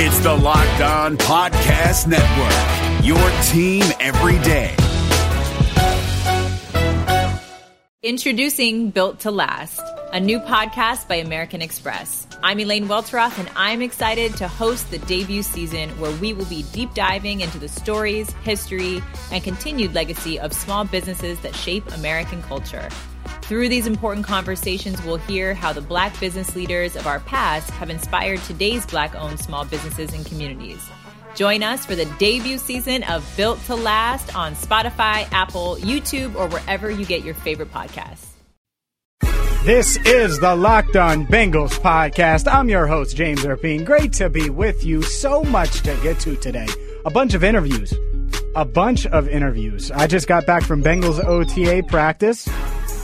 It's the Locked On Podcast Network, your team every day. Introducing Built to Last, a new podcast by American Express. I'm Elaine Welteroth, and I'm excited to host the debut season where we will be deep diving into the stories, history, and continued legacy of small businesses that shape American culture. Through these important conversations, we'll hear how the Black business leaders of our past have inspired today's Black owned small businesses and communities. Join us for the debut season of Built to Last on Spotify, Apple, YouTube, or wherever you get your favorite podcasts. This is the Locked On Bengals podcast. I'm your host, James Rapien. Great to be with you. So much to get to today. A bunch of interviews. A bunch of interviews. I just got back from Bengals OTA practice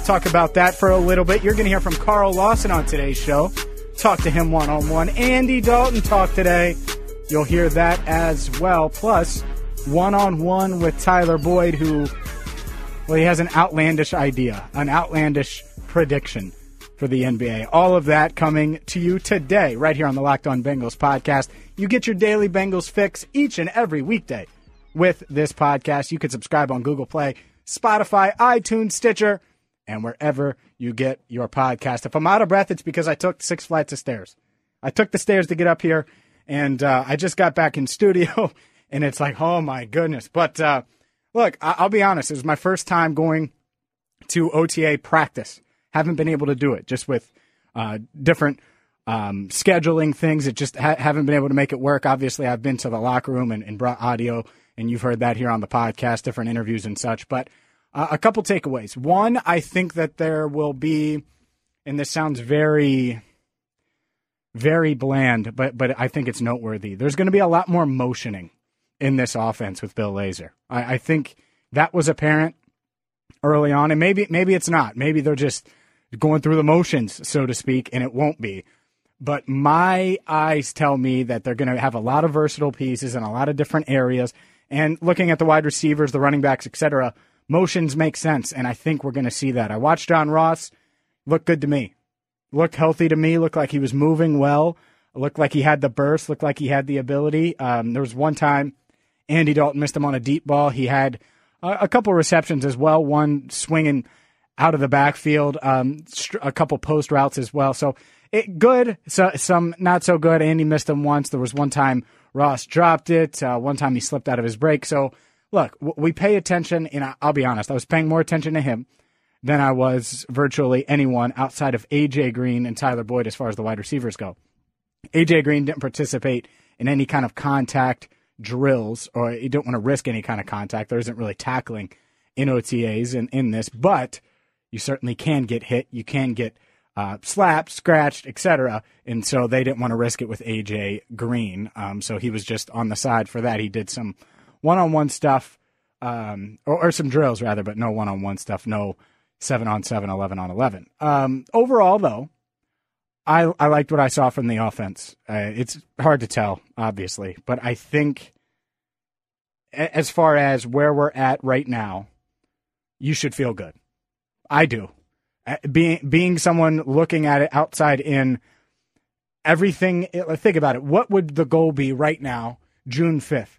talk about that for a little bit. You're going to hear from Carl Lawson on today's show. Talk to him one on one. Andy Dalton talk today. You'll hear that as well. Plus, one on one with Tyler Boyd, who, well, he has an outlandish idea, an outlandish prediction for the NBA. All of that coming to you today, right here on the Locked On Bengals podcast. You get your daily Bengals fix each and every weekday with this podcast. You can subscribe on Google Play, Spotify, iTunes, Stitcher and wherever you get your podcast. If I'm out of breath, it's because I took six flights of stairs. I took the stairs to get up here, and uh, I just got back in studio, and it's like, oh my goodness. But uh, look, I- will be honest, it was my first time going to OTA practice. Haven't been able to do it just with uh, different um, scheduling things. It just ha- haven't been able to make it work. Obviously, I've been to the locker room and, and brought audio, and you've heard that here on the podcast, different interviews and such. But uh, a couple takeaways. One, I think that there will be, and this sounds very, very bland, but but I think it's noteworthy. There's going to be a lot more motioning in this offense with Bill Lazor. I, I think that was apparent early on, and maybe maybe it's not. Maybe they're just going through the motions, so to speak, and it won't be. But my eyes tell me that they're going to have a lot of versatile pieces in a lot of different areas. And looking at the wide receivers, the running backs, etc., motions make sense, and I think we're going to see that. I watched John Ross look good to me, looked healthy to me, looked like he was moving well, looked like he had the burst, looked like he had the ability. Um, there was one time Andy Dalton missed him on a deep ball. He had a, a couple receptions as well, one swinging out of the backfield, um, a couple post routes as well. So it good, so, some not so good. Andy missed him once. There was one time Ross dropped it. Uh, one time he slipped out of his break. So look, we pay attention, and I'll be honest, I was paying more attention to him than I was virtually anyone outside of AJ Green and Tyler Boyd as far as the wide receivers go. AJ Green didn't participate in any kind of contact drills, or you don't want to risk any kind of contact. There isn't really tackling in OTAs in, in this, but you certainly can get hit. You can get uh, slapped, scratched, etc. And so they didn't want to risk it with AJ Green. Um, so he was just on the side for that. He did some one on one stuff, um, or, or, some drills rather, but no one on one stuff, no 7 on 7, 11 on 11. Um, overall, though, I, I liked what I saw from the offense. Uh, it's hard to tell, obviously, but I think as far as where we're at right now, you should feel good. I do. Uh, being being someone looking at it outside in everything, think about it. What would the goal be right now, June fifth?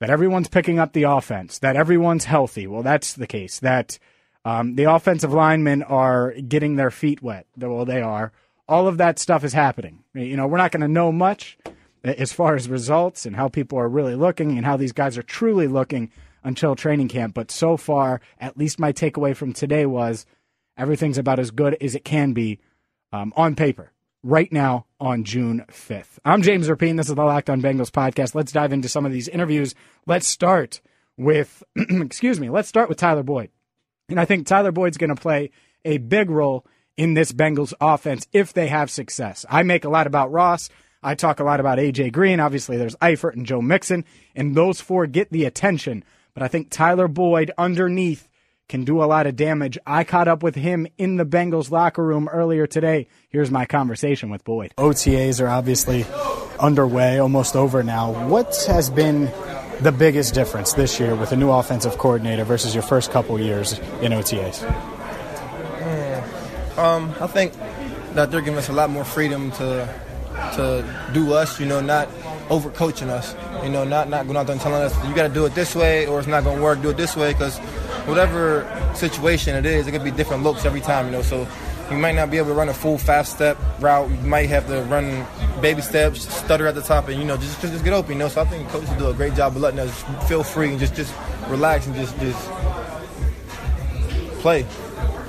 That everyone's picking up the offense, that everyone's healthy. Well, that's the case. That um, the offensive linemen are getting their feet wet. Well, they are. All of that stuff is happening. You know, we're not going to know much as far as results and how people are really looking and how these guys are truly looking until training camp. But so far, at least my takeaway from today was everything's about as good as it can be um, on paper right now on June 5th. I'm James Rapien. This is the Locked on Bengals podcast. Let's dive into some of these interviews. Let's start with, excuse me, let's start with Tyler Boyd. And I think Tyler Boyd's going to play a big role in this Bengals offense if they have success. I make a lot about Ross. I talk a lot about AJ Green. Obviously, there's Eifert and Joe Mixon, and those four get the attention. But I think Tyler Boyd underneath can do a lot of damage. I caught up with him in the Bengals locker room earlier today. Here's my conversation with Boyd. OTAs are obviously underway, almost over now. What has been the biggest difference this year with a new offensive coordinator versus your first couple years in OTAs? Um, I think that they're giving us a lot more freedom to to do us. You know, not overcoaching us. You know, not not going out there and telling us you got to do it this way or it's not going to work. Do it this way because whatever situation it is, it could be different looks every time. You know, so you might not be able to run a full fast step route. You might have to run baby steps, stutter at the top, and you know just just get open. You know, so I think coaches do a great job of letting us feel free and just just relax and just just play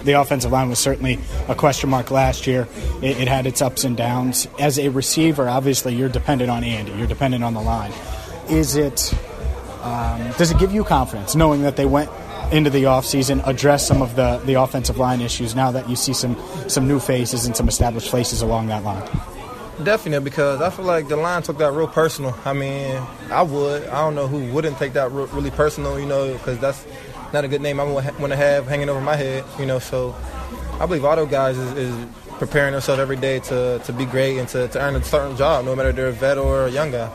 the offensive line was certainly a question mark last year. It, it, had its ups and downs. As a receiver, obviously, you're dependent on Andy. You're dependent on the line. Is it? Um, does it give you confidence knowing that they went into the offseason, address some of the, the offensive line issues now that you see some, some new faces and some established faces along that line? Definitely, because I feel like the line took that real personal. I mean, I would. I don't know who wouldn't take that really personal, you know, because that's not a good name I want to have hanging over my head, you know. So I believe all those guys is, is preparing themselves every day to, to be great and to, to earn a certain job, no matter they're a vet or a young guy.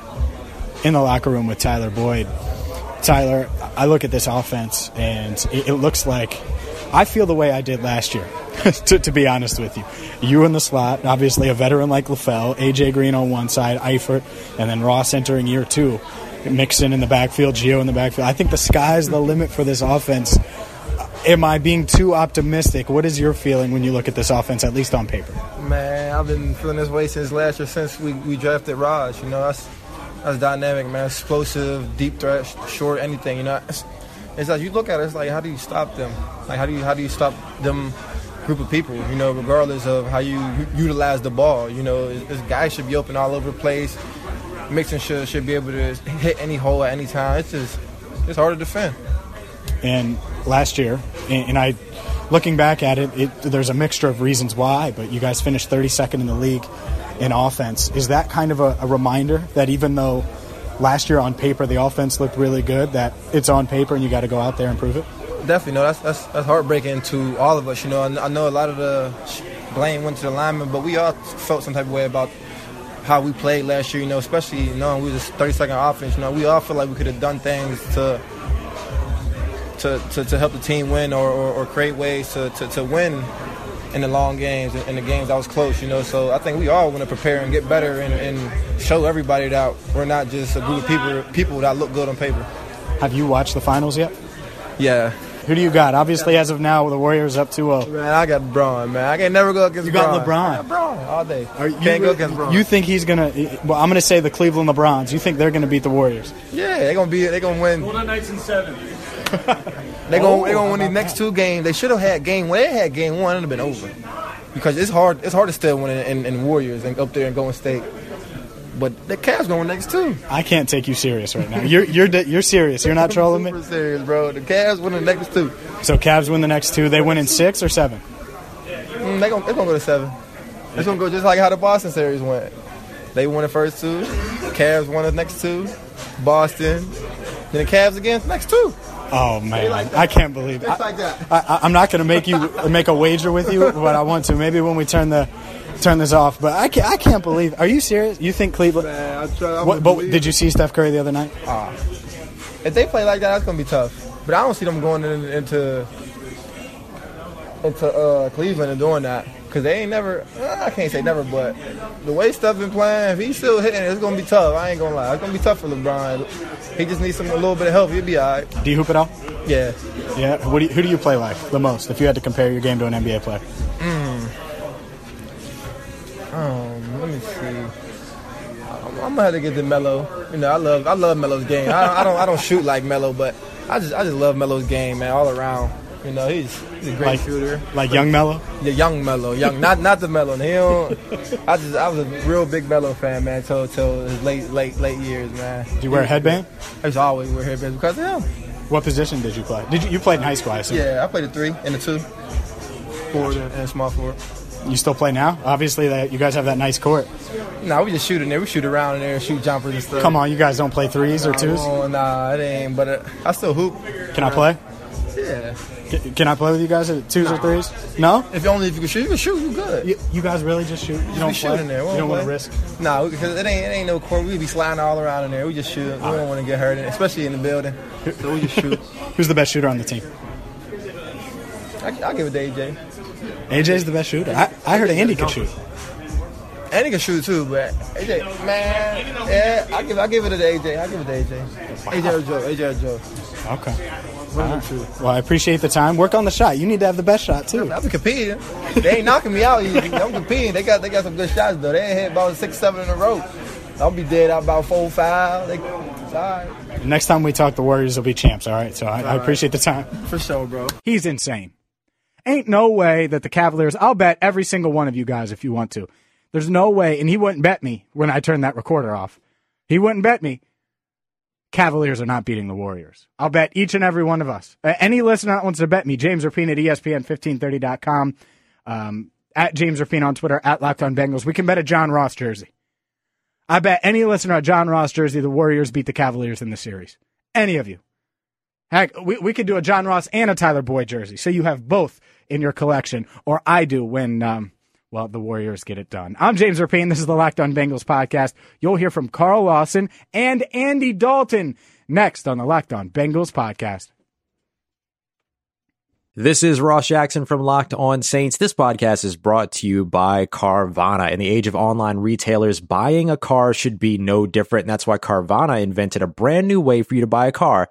In the locker room with Tyler Boyd, Tyler, I look at this offense and it, it looks like I feel the way I did last year. to, to, be honest with you, you in the slot, obviously a veteran like LaFell, AJ Green on one side, Eifert, and then Ross entering year two. Mixon in the backfield, Gio in the backfield. I think the sky's the limit for this offense. Am I being too optimistic? What is your feeling when you look at this offense, at least on paper? Man, I've been feeling this way since last year, since we, we drafted Raj. You know, that's that's dynamic, man. Explosive, deep threat, short, anything. You know, it's, it's like you look at it, it's like how do you stop them? Like how do you how do you stop them? group of people, you know, regardless of how you utilize the ball. You know, this guy should be open all over the place. Mixon should should be able to hit any hole at any time. It's just it's hard to defend. And last year, and I, looking back at it, it, there's a mixture of reasons why, but you guys finished 32nd in the league in offense. Is that kind of a, a reminder that even though last year on paper the offense looked really good, that it's on paper and you got to go out there and prove it? Definitely, no. That's that's, that's heartbreaking to all of us. You know, I know a lot of the blame went to the linemen, but we all felt some type of way about how we played last year, you know, especially knowing we was a 30 second offense, you know, we all feel like we could have done things to to, to, to help the team win or, or, or create ways to, to, to, win in the long games and the games that was close, you know. So I think we all want to prepare and get better and, and show everybody that we're not just a group of people people that look good on paper. Have you watched the finals yet? Yeah, who do you got? Obviously, as of now, the Warriors up 2-0. Man, I got LeBron, man. I can never go against You got LeBron. I got LeBron all day. Are you Can't go against LeBron. You think he's going to – well, I'm going to say the Cleveland LeBrons. You think they're going to beat the Warriors? Yeah, they're going to be – they're going to win. Golden Knights in seven. they're going they gonna win these next two games. They should have had game – when they had game one, it would have been over. Because it's hard It's hard to still win in, in, in Warriors and up there and Golden State. But the Cavs going next too. I can't take you serious right now. You're you're you're serious. You're not trolling me. serious, bro. The Cavs win the next two. So Cavs win the next two. They win in six or seven. Mm, they gonna they gonna go to seven. It's gonna go just like how the Boston series went. They won the first two. Cavs won the next two. Boston. Then the Cavs again next two. Oh man, like I can't believe. It's like that. I, am not gonna make you make a wager with you, but I want to. Maybe when we turn the turn this off. But I can't, I can't believe. Are you serious? You think Cleveland? Man, I try, what, but did you see Steph Curry the other night? Uh, if they play like that, that's gonna be tough. But I don't see them going in, into into uh, Cleveland and doing that because they ain't never. Uh, I can't say never, but the way stuff been playing, if he's still hitting, it's gonna be tough. I ain't gonna lie, it's gonna be tough for LeBron. He just needs some a little bit of help. He'll be all right. Do you hoop it all? Yeah. Yeah. What do you, who do you play like the most? If you had to compare your game to an NBA player. Mm. Um, let me see. I'm gonna have to get the Melo. You know, I love I love Melo's game. I, I don't I don't shoot like Melo, but I just I just love Melo's game, man, all around. You know, he's he's a great like, shooter. Like young Melo. The young Melo, young not not the Melo. He don't. I just I was a real big Melo fan, man, till till his late late late years, man. Do you wear a headband? I to always wear headbands because of him. What position did you play? Did you you played in high school? I assume. Yeah, I played a three and a two, forward and small forward. You still play now? Obviously, that you guys have that nice court. No, nah, we just shoot in there. We shoot around in there, and shoot jumpers and stuff. Come on, you guys don't play threes or twos? Oh, nah, it ain't. But uh, I still hoop. Can I play? Can, I play with you guys at twos or threes? No. If only if you can shoot, you can shoot. You good. You, you guys really just shoot? You don't shoot in there. you don't want to risk? Nah, because it ain't it ain't no court. We be sliding all around in there. We just shoot. We don't want to get hurt, especially in the building. So we just shoot. Who's the best shooter on the team? I, will give it to AJ. AJ's the best shooter. I, I heard Andy could shoot. And he can shoot too, but AJ, man, yeah, I give I give it to AJ. I give it to AJ. AJ or Joe. AJ or Joe. Okay. One of them two. Well, I appreciate the time. Work on the shot. You need to have the best shot too. I'm competing. They ain't knocking me out. easy. I'm competing. They got they got some good shots though. They ain't hit about six, seven in a row. I'll be dead out about four, five. They, right. Next time we talk, the Warriors will be champs. All right. So I, I appreciate the time. For sure, bro. He's insane. Ain't no way that the Cavaliers. I'll bet every single one of you guys if you want to. There's no way, and he wouldn't bet me when I turned that recorder off. He wouldn't bet me. Cavaliers are not beating the Warriors. I'll bet each and every one of us. Uh, any listener that wants to bet me, James Rapien at E ESPN1530.com, um, at James Rapien on Twitter, at Locked on Bengals. We can bet a John Ross jersey. I bet any listener at John Ross jersey, the Warriors beat the Cavaliers in the series. Any of you. Heck, we, we could do a John Ross and a Tyler Boyd jersey. So you have both in your collection, or I do when, um, well, the Warriors get it done. I'm James Rapien. This is the Locked on Bengals podcast. You'll hear from Carl Lawson and Andy Dalton next on the Locked on Bengals podcast. This is Ross Jackson from Locked On Saints. This podcast is brought to you by Carvana. In the age of online retailers, buying a car should be no different. And that's why Carvana invented a brand new way for you to buy a car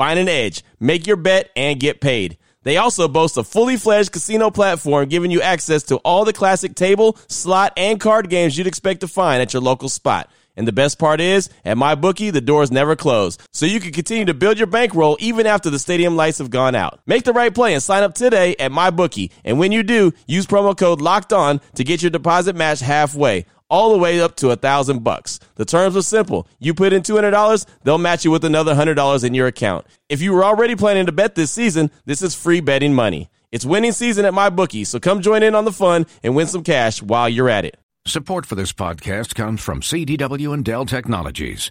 Find an edge, make your bet, and get paid. They also boast a fully fledged casino platform giving you access to all the classic table, slot, and card games you'd expect to find at your local spot. And the best part is, at my bookie, the doors never close, so you can continue to build your bankroll even after the stadium lights have gone out. Make the right play and sign up today at my bookie. And when you do, use promo code LOCKED ON to get your deposit matched halfway all the way up to a thousand bucks. The terms are simple. You put in $200, they'll match you with another $100 in your account. If you were already planning to bet this season, this is free betting money. It's winning season at my bookie, so come join in on the fun and win some cash while you're at it. Support for this podcast comes from CDW and Dell Technologies.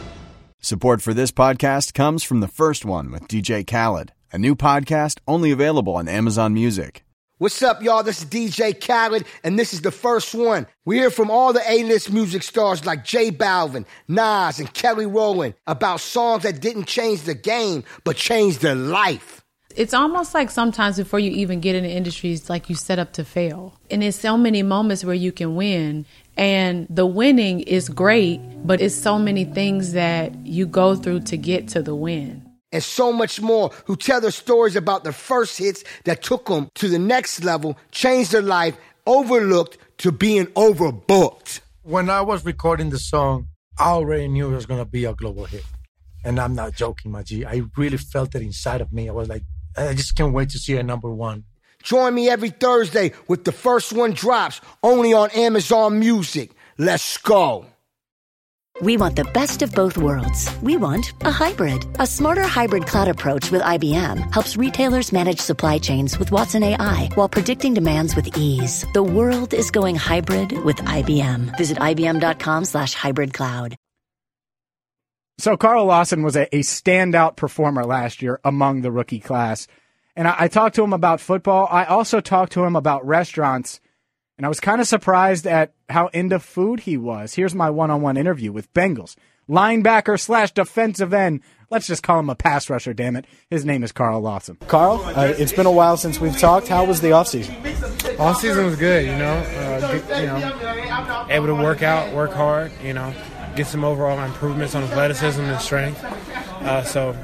Support for this podcast comes from the first one with DJ Khaled, a new podcast only available on Amazon Music. What's up, y'all? This is DJ Khaled, and this is the first one. We hear from all the A-list music stars like J Balvin, Nas, and Kelly Rowland about songs that didn't change the game, but changed their life. It's almost like sometimes before you even get in the industry, it's like you set up to fail. And there's so many moments where you can win. And the winning is great, but it's so many things that you go through to get to the win. And so much more who tell their stories about their first hits that took them to the next level, changed their life, overlooked to being overbooked. When I was recording the song, I already knew it was going to be a global hit. And I'm not joking, my G. I really felt it inside of me. I was like, I just can't wait to see it number one. Join me every Thursday with the first one drops only on Amazon Music. Let's go. We want the best of both worlds. We want a hybrid. A smarter hybrid cloud approach with IBM helps retailers manage supply chains with Watson AI while predicting demands with ease. The world is going hybrid with IBM. Visit IBM.com slash hybrid cloud. So Carl Lawson was a, a standout performer last year among the rookie class. And I, I talked to him about football. I also talked to him about restaurants and I was kind of surprised at how into food he was. Here's my one on one interview with Bengals linebacker slash defensive end. Let's just call him a pass rusher, damn it. His name is Carl Lawson. Carl, uh, it's been a while since we've talked. How was the offseason? Offseason was good, you know. Uh, good, you know, able to work out, work hard, you know, get some overall improvements on athleticism and strength. Uh, so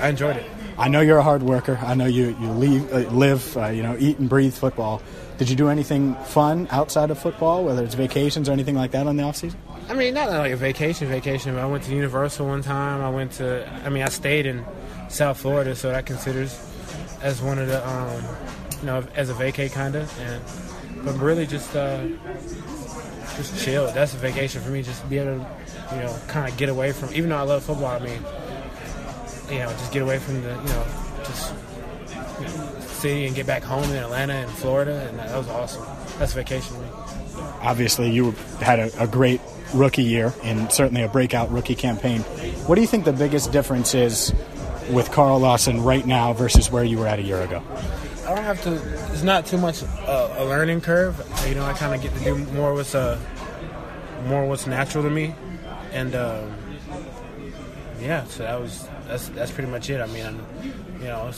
I enjoyed it. I know you're a hard worker. I know you you leave, uh, live, uh, you know, eat and breathe football. Did you do anything fun outside of football, whether it's vacations or anything like that on the off season? I mean, not like a vacation, vacation. But I went to Universal one time. I went to. I mean, I stayed in South Florida, so that considers as one of the, um, you know, as a vacay kind of. And but really just uh, just chill. That's a vacation for me. Just be able to, you know, kind of get away from. Even though I love football, I mean, you know, just get away from the, you know, just you know, city and get back home in Atlanta and Florida, and that was awesome. That's vacation. Obviously, you had a, a great rookie year and certainly a breakout rookie campaign. What do you think the biggest difference is with Carl Lawson right now versus where you were at a year ago? I don't have to. It's not too much uh, a learning curve. You know, I kind of get to do more what's uh, more what's natural to me, and um, yeah. So that was that's that's pretty much it. I mean, I'm, you know,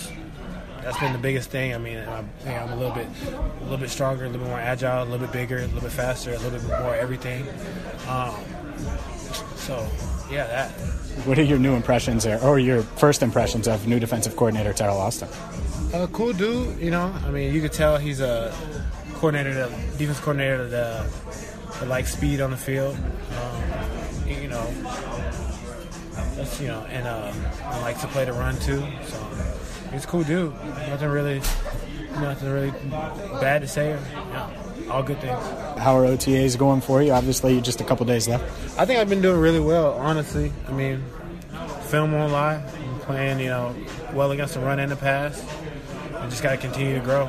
that's been the biggest thing. I mean, I think I'm a little bit, a little bit stronger, a little bit more agile, a little bit bigger, a little bit faster, a little bit more everything. Um, so, yeah, that. What are your new impressions there, or your first impressions of new defensive coordinator Teryl Austin? A cool dude, you know. I mean, you could tell he's a coordinator, that, defense coordinator that, that likes speed on the field. Um, you know, that's you know, and uh, likes to play the run too. So he's a cool dude. Nothing really, nothing really bad to say. Yeah, all good things. How are OTAs going for you? Obviously, just a couple days left. I think I've been doing really well, honestly. I mean, film won't lie. I'm playing, you know, well against the run and the pass. Just got to continue to grow.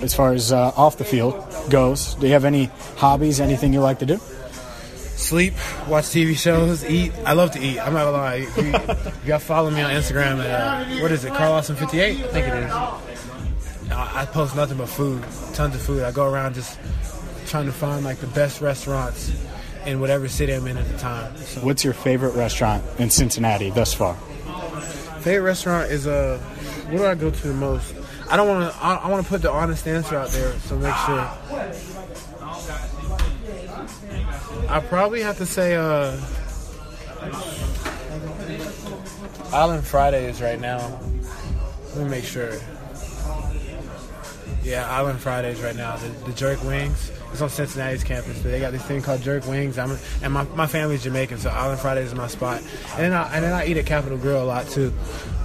As far as uh, off the field goes, do you have any hobbies, anything you like to do? Sleep, watch TV shows, eat. I love to eat. I'm not gonna lie. If you, if you follow me on Instagram at uh, what is it, Carl Lawson 58? I think it is. I post nothing but food, tons of food. I go around just trying to find like the best restaurants in whatever city I'm in at the time. So. What's your favorite restaurant in Cincinnati thus far? Favorite restaurant is a. Uh, what do I go to the most? I don't want to. I, I want to put the honest answer out there, so make sure. I probably have to say uh, Island Frydays right now. Let me make sure. Yeah, Island Frydays right now. The, the jerk wings. It's on Cincinnati's campus. So they got this thing called jerk wings. I'm and my, my family's Jamaican, so Island Frydays is my spot. And then I and then I eat at Capital Grille a lot too.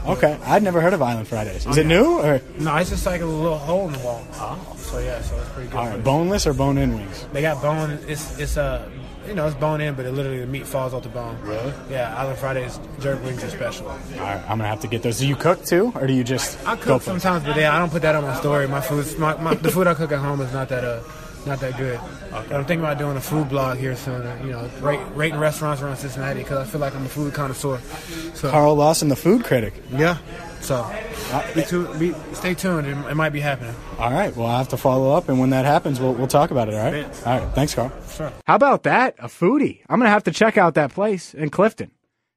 Okay, I'd never heard of Island Frydays. Is it new or no? It's just like a little hole in the wall. Oh, so yeah, so it's pretty good. All right, boneless or bone-in wings? They got bone. It's it's a uh, you know, it's bone in, but it literally the meat falls off the bone. Really? Yeah, Island Frydays jerk wings are special. All right, I'm gonna have to get those. Do you cook too, or do you just? I cook sometimes, but yeah, I don't put that on my story. My food, my, my, the food I cook at home is not that uh, not that good. Okay. I'm thinking about doing a food blog here soon. Uh, you know, rate, rating restaurants around Cincinnati because I feel like I'm a food connoisseur. So, Carl Lawson, the food critic. Yeah. So, uh, be too, be, stay tuned. It, it, might be happening. All right. Well, I have to follow up, and when that happens, we'll, we'll talk about it. All right. Man. All right. Thanks, Carl. Sure. How about that? A foodie. I'm gonna have to check out that place in Clifton.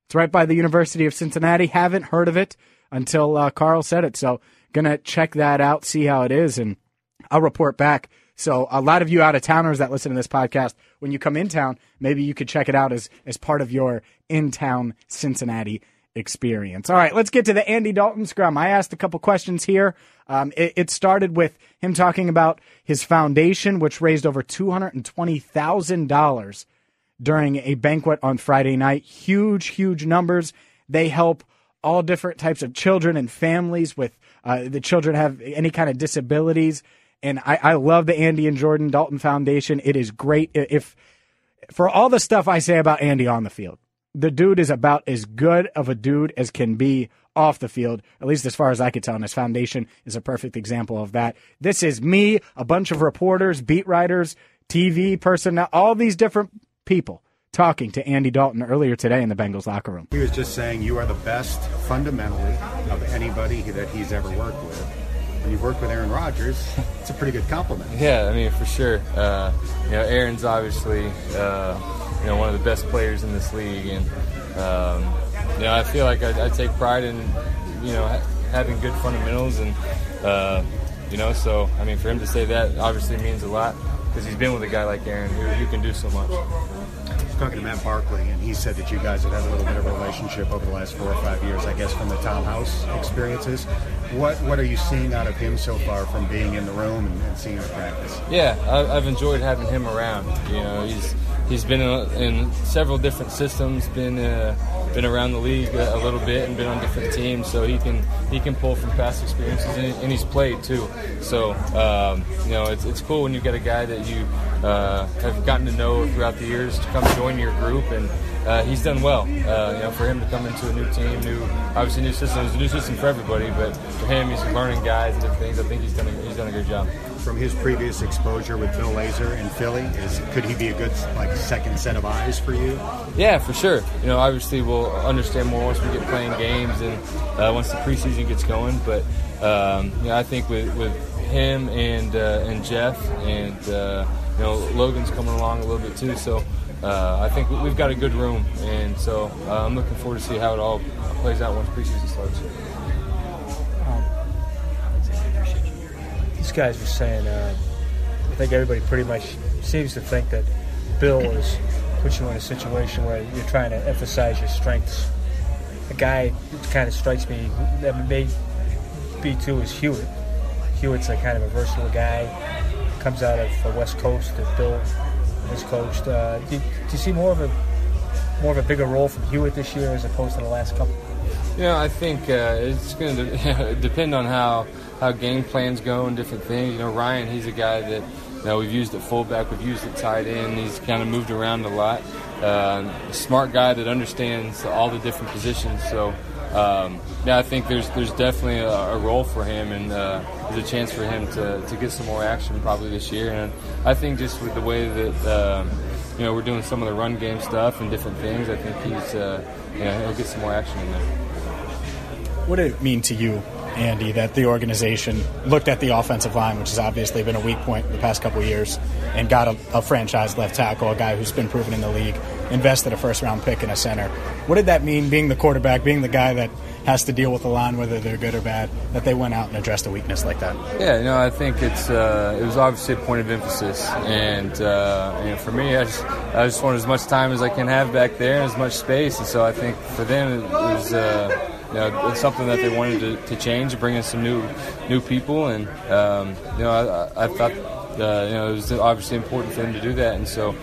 It's right by the University of Cincinnati. Haven't heard of it until uh, Carl said it. So, gonna check that out, see how it is, and I'll report back. So a lot of you out of towners that listen to this podcast, when you come in town, maybe you could check it out as as part of your in town Cincinnati experience. All right, let's get to the Andy Dalton scrum. I asked a couple questions here. Um, it, it, started with him talking about his foundation, which raised over two hundred and twenty thousand dollars during a banquet on Friday night. Huge, huge numbers. They help all different types of children and families with uh, the children have any kind of disabilities. And I, I love the Andy and Jordan Dalton Foundation. It is great. If for all the stuff I say about Andy on the field, the dude is about as good of a dude as can be off the field, at least as far as I could tell. And his foundation is a perfect example of that. This is me, a bunch of reporters, beat writers, TV personnel, all these different people talking to Andy Dalton earlier today in the Bengals locker room. He was just saying you are the best fundamentally of anybody that he's ever worked with. When you've worked with Aaron Rodgers, it's a pretty good compliment. Yeah, I mean for sure. Uh, you know, Aaron's obviously uh, you know one of the best players in this league, and um, you know I feel like I, I, take pride in you know having good fundamentals, and uh, you know so I mean for him to say that obviously means a lot because he's been with a guy like Aaron who, who can do so much talking to Matt Barkley, and he said that you guys have had a little bit of a relationship over the last four or five years, I guess, from the Tom House experiences. What what are you seeing out of him so far from being in the room and, and seeing him practice? Yeah, I, have enjoyed having him around. You know, he's he's been in, in several different systems, been uh, been around the league a, little bit, and been on different teams, so he can he can pull from past experiences, and, and he's played too. So um, you know, it's, it's cool when you get a guy that you uh, have gotten to know throughout the years to come join your group and. Uh, he's done well. Uh, you know, for him to come into a new team, new obviously new system. It's a new system for everybody, but for him, he's learning guys and different things. I think he's done a, he's done a good job from his previous exposure with Bill Lazor in Philly? Is could he be a good like second set of eyes for you? Yeah, for sure. You know, obviously we'll understand more once we get playing games and uh, once the preseason gets going. But um, you know, I think with with him and uh, and Jeff and uh, you know Logan's coming along a little bit too. So. Uh, I think we've got a good room, and so uh, I'm looking forward to see how it all plays out once preseason starts. These guys were saying, uh, I think everybody pretty much seems to think that Bill has put you in a situation where you're trying to emphasize your strengths. A guy kind of strikes me that may be too is Hewitt. Hewitt's a kind of a versatile guy, comes out of the West Coast that Bill has coached. Uh, do, do, you see more of a more of a bigger role from Hewitt this year as opposed to the last couple? You know, I think uh, it's going to depend on how how game plans go and different things. You know, Ryan, he's a guy that you know we've used at fullback, we've used at tight end. He's kind of moved around a lot. Uh, a smart guy that understands all the different positions. So. Um, yeah, I think there's there's definitely a, a role for him, and uh, there's a chance for him to, to get some more action probably this year. And I think just with the way that um, you know we're doing some of the run game stuff and different things, I think he's uh, you know he'll get some more action in there. What did it mean to you Andy, that the organization looked at the offensive line, which has obviously been a weak point the past couple years, and got a, a, franchise left tackle, a guy who's been proven in the league, invested a first round pick in a center. What did that mean, being the quarterback, being the guy that has to deal with the line, whether they're good or bad, that they went out and addressed a weakness like that? Yeah, you know, I think it's uh, it was obviously a point of emphasis, and uh, you know, for me, I just I just want as much time as I can have back there, as much space, and so I think for them it was. Uh, know, it's something that they wanted to, to change, bring in some new new people, and um, you know, I, I thought uh, you know it was obviously important for them to do that, and so.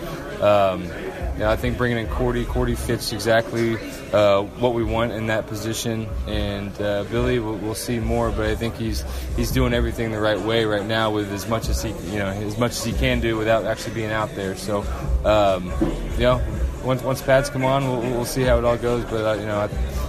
Um, you know, I think bringing in Cordy, Cordy fits exactly uh, what we want in that position, and uh, Billy, we'll, we'll, see more. But I think he's he's doing everything the right way right now with as much as he you know as much as he can do without actually being out there. So, um, you know, once once pads come on, we'll, we'll see how it all goes. But uh, you know,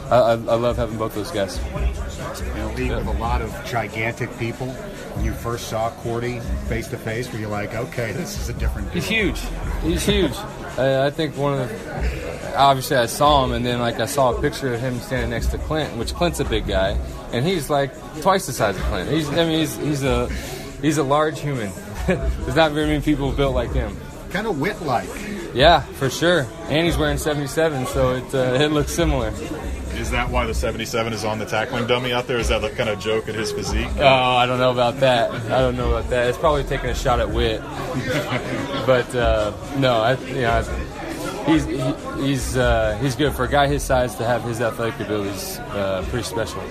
I, I, I, love having both those guys. In a league with a lot of gigantic people, when you first saw Cordy face to face, were you like, okay, this is a different? Deal. He's huge. He's huge. I, I think one of the obviously I saw him, and then like I saw a picture of him standing next to Clint, which Clint's a big guy, and he's like twice the size of Clint. He's I mean he's he's a he's a large human. There's not very many people built like him. Kind of Whit like. Yeah, for sure. And he's wearing 77, so it uh, it looks similar. Is that why the 77 is on the tackling dummy out there? Is that the kind of joke at his physique? Oh, I don't know about that. I don't know about that. It's probably taking a shot at Whit. but uh, no, I, you know, he's he, he's uh, he's good for a guy his size to have his athletic abilities. Uh, pretty special.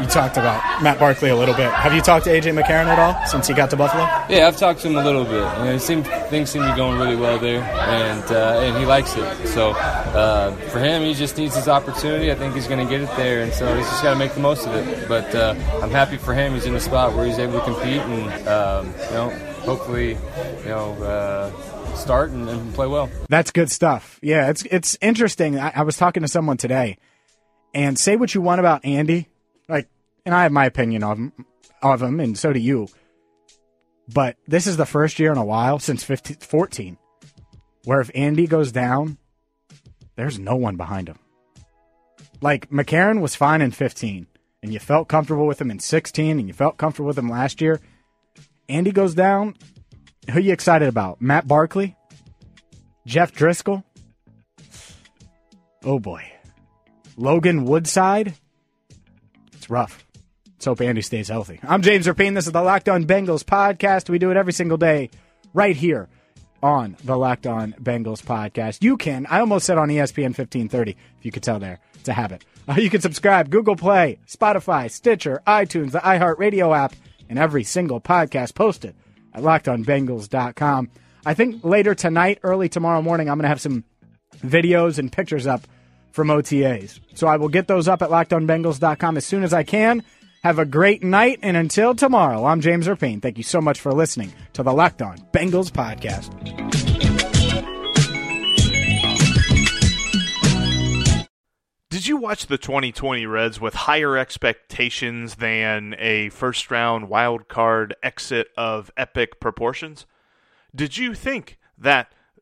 You talked about Matt Barkley a little bit. Have you talked to AJ McCarron at all since he got to Buffalo? Yeah, I've talked to him a little bit. You know, seemed, things seem to be going really well there, and uh, and he likes it. So uh, for him, he just needs his opportunity. I think he's going to get it there, and so he's just got to make the most of it. But uh, I'm happy for him. He's in a spot where he's able to compete, and um, you know, hopefully, you know. Uh, start and, and, play well. That's good stuff. Yeah, it's it's interesting. I, I was talking to someone today, and say what you want about Andy, like, and I have my opinion of him, of him, and so do you. But this is the first year in a while since 15, 14 where if Andy goes down, there's no one behind him. Like McCarron was fine in 15, and you felt comfortable with him in 16, and you felt comfortable with him last year. Andy goes down. Who are you excited about? Matt Barkley? Jeff Driskel? Oh boy. Logan Woodside? Rough. Let's hope Andy stays healthy. I'm James Rapien. This is the Locked On Bengals podcast. We do it every single day right here on the Locked On Bengals podcast. You can, I almost said on ESPN 1530, if you could tell there. It's a habit. Uh, you can subscribe Google Play, Spotify, Stitcher, iTunes, the iHeartRadio app, and every single podcast posted at lockedonbengals.com. I think later tonight, early tomorrow morning, I'm going to have some videos and pictures up from OTAs. So I will get those up at lockedonbengals.com as soon as I can. Have a great night, and until tomorrow, I'm James Rapien. Thank you so much for listening to the Locked On Bengals podcast. Did you watch the 2020 Reds with higher expectations than a first round wild card exit of epic proportions? Did you think that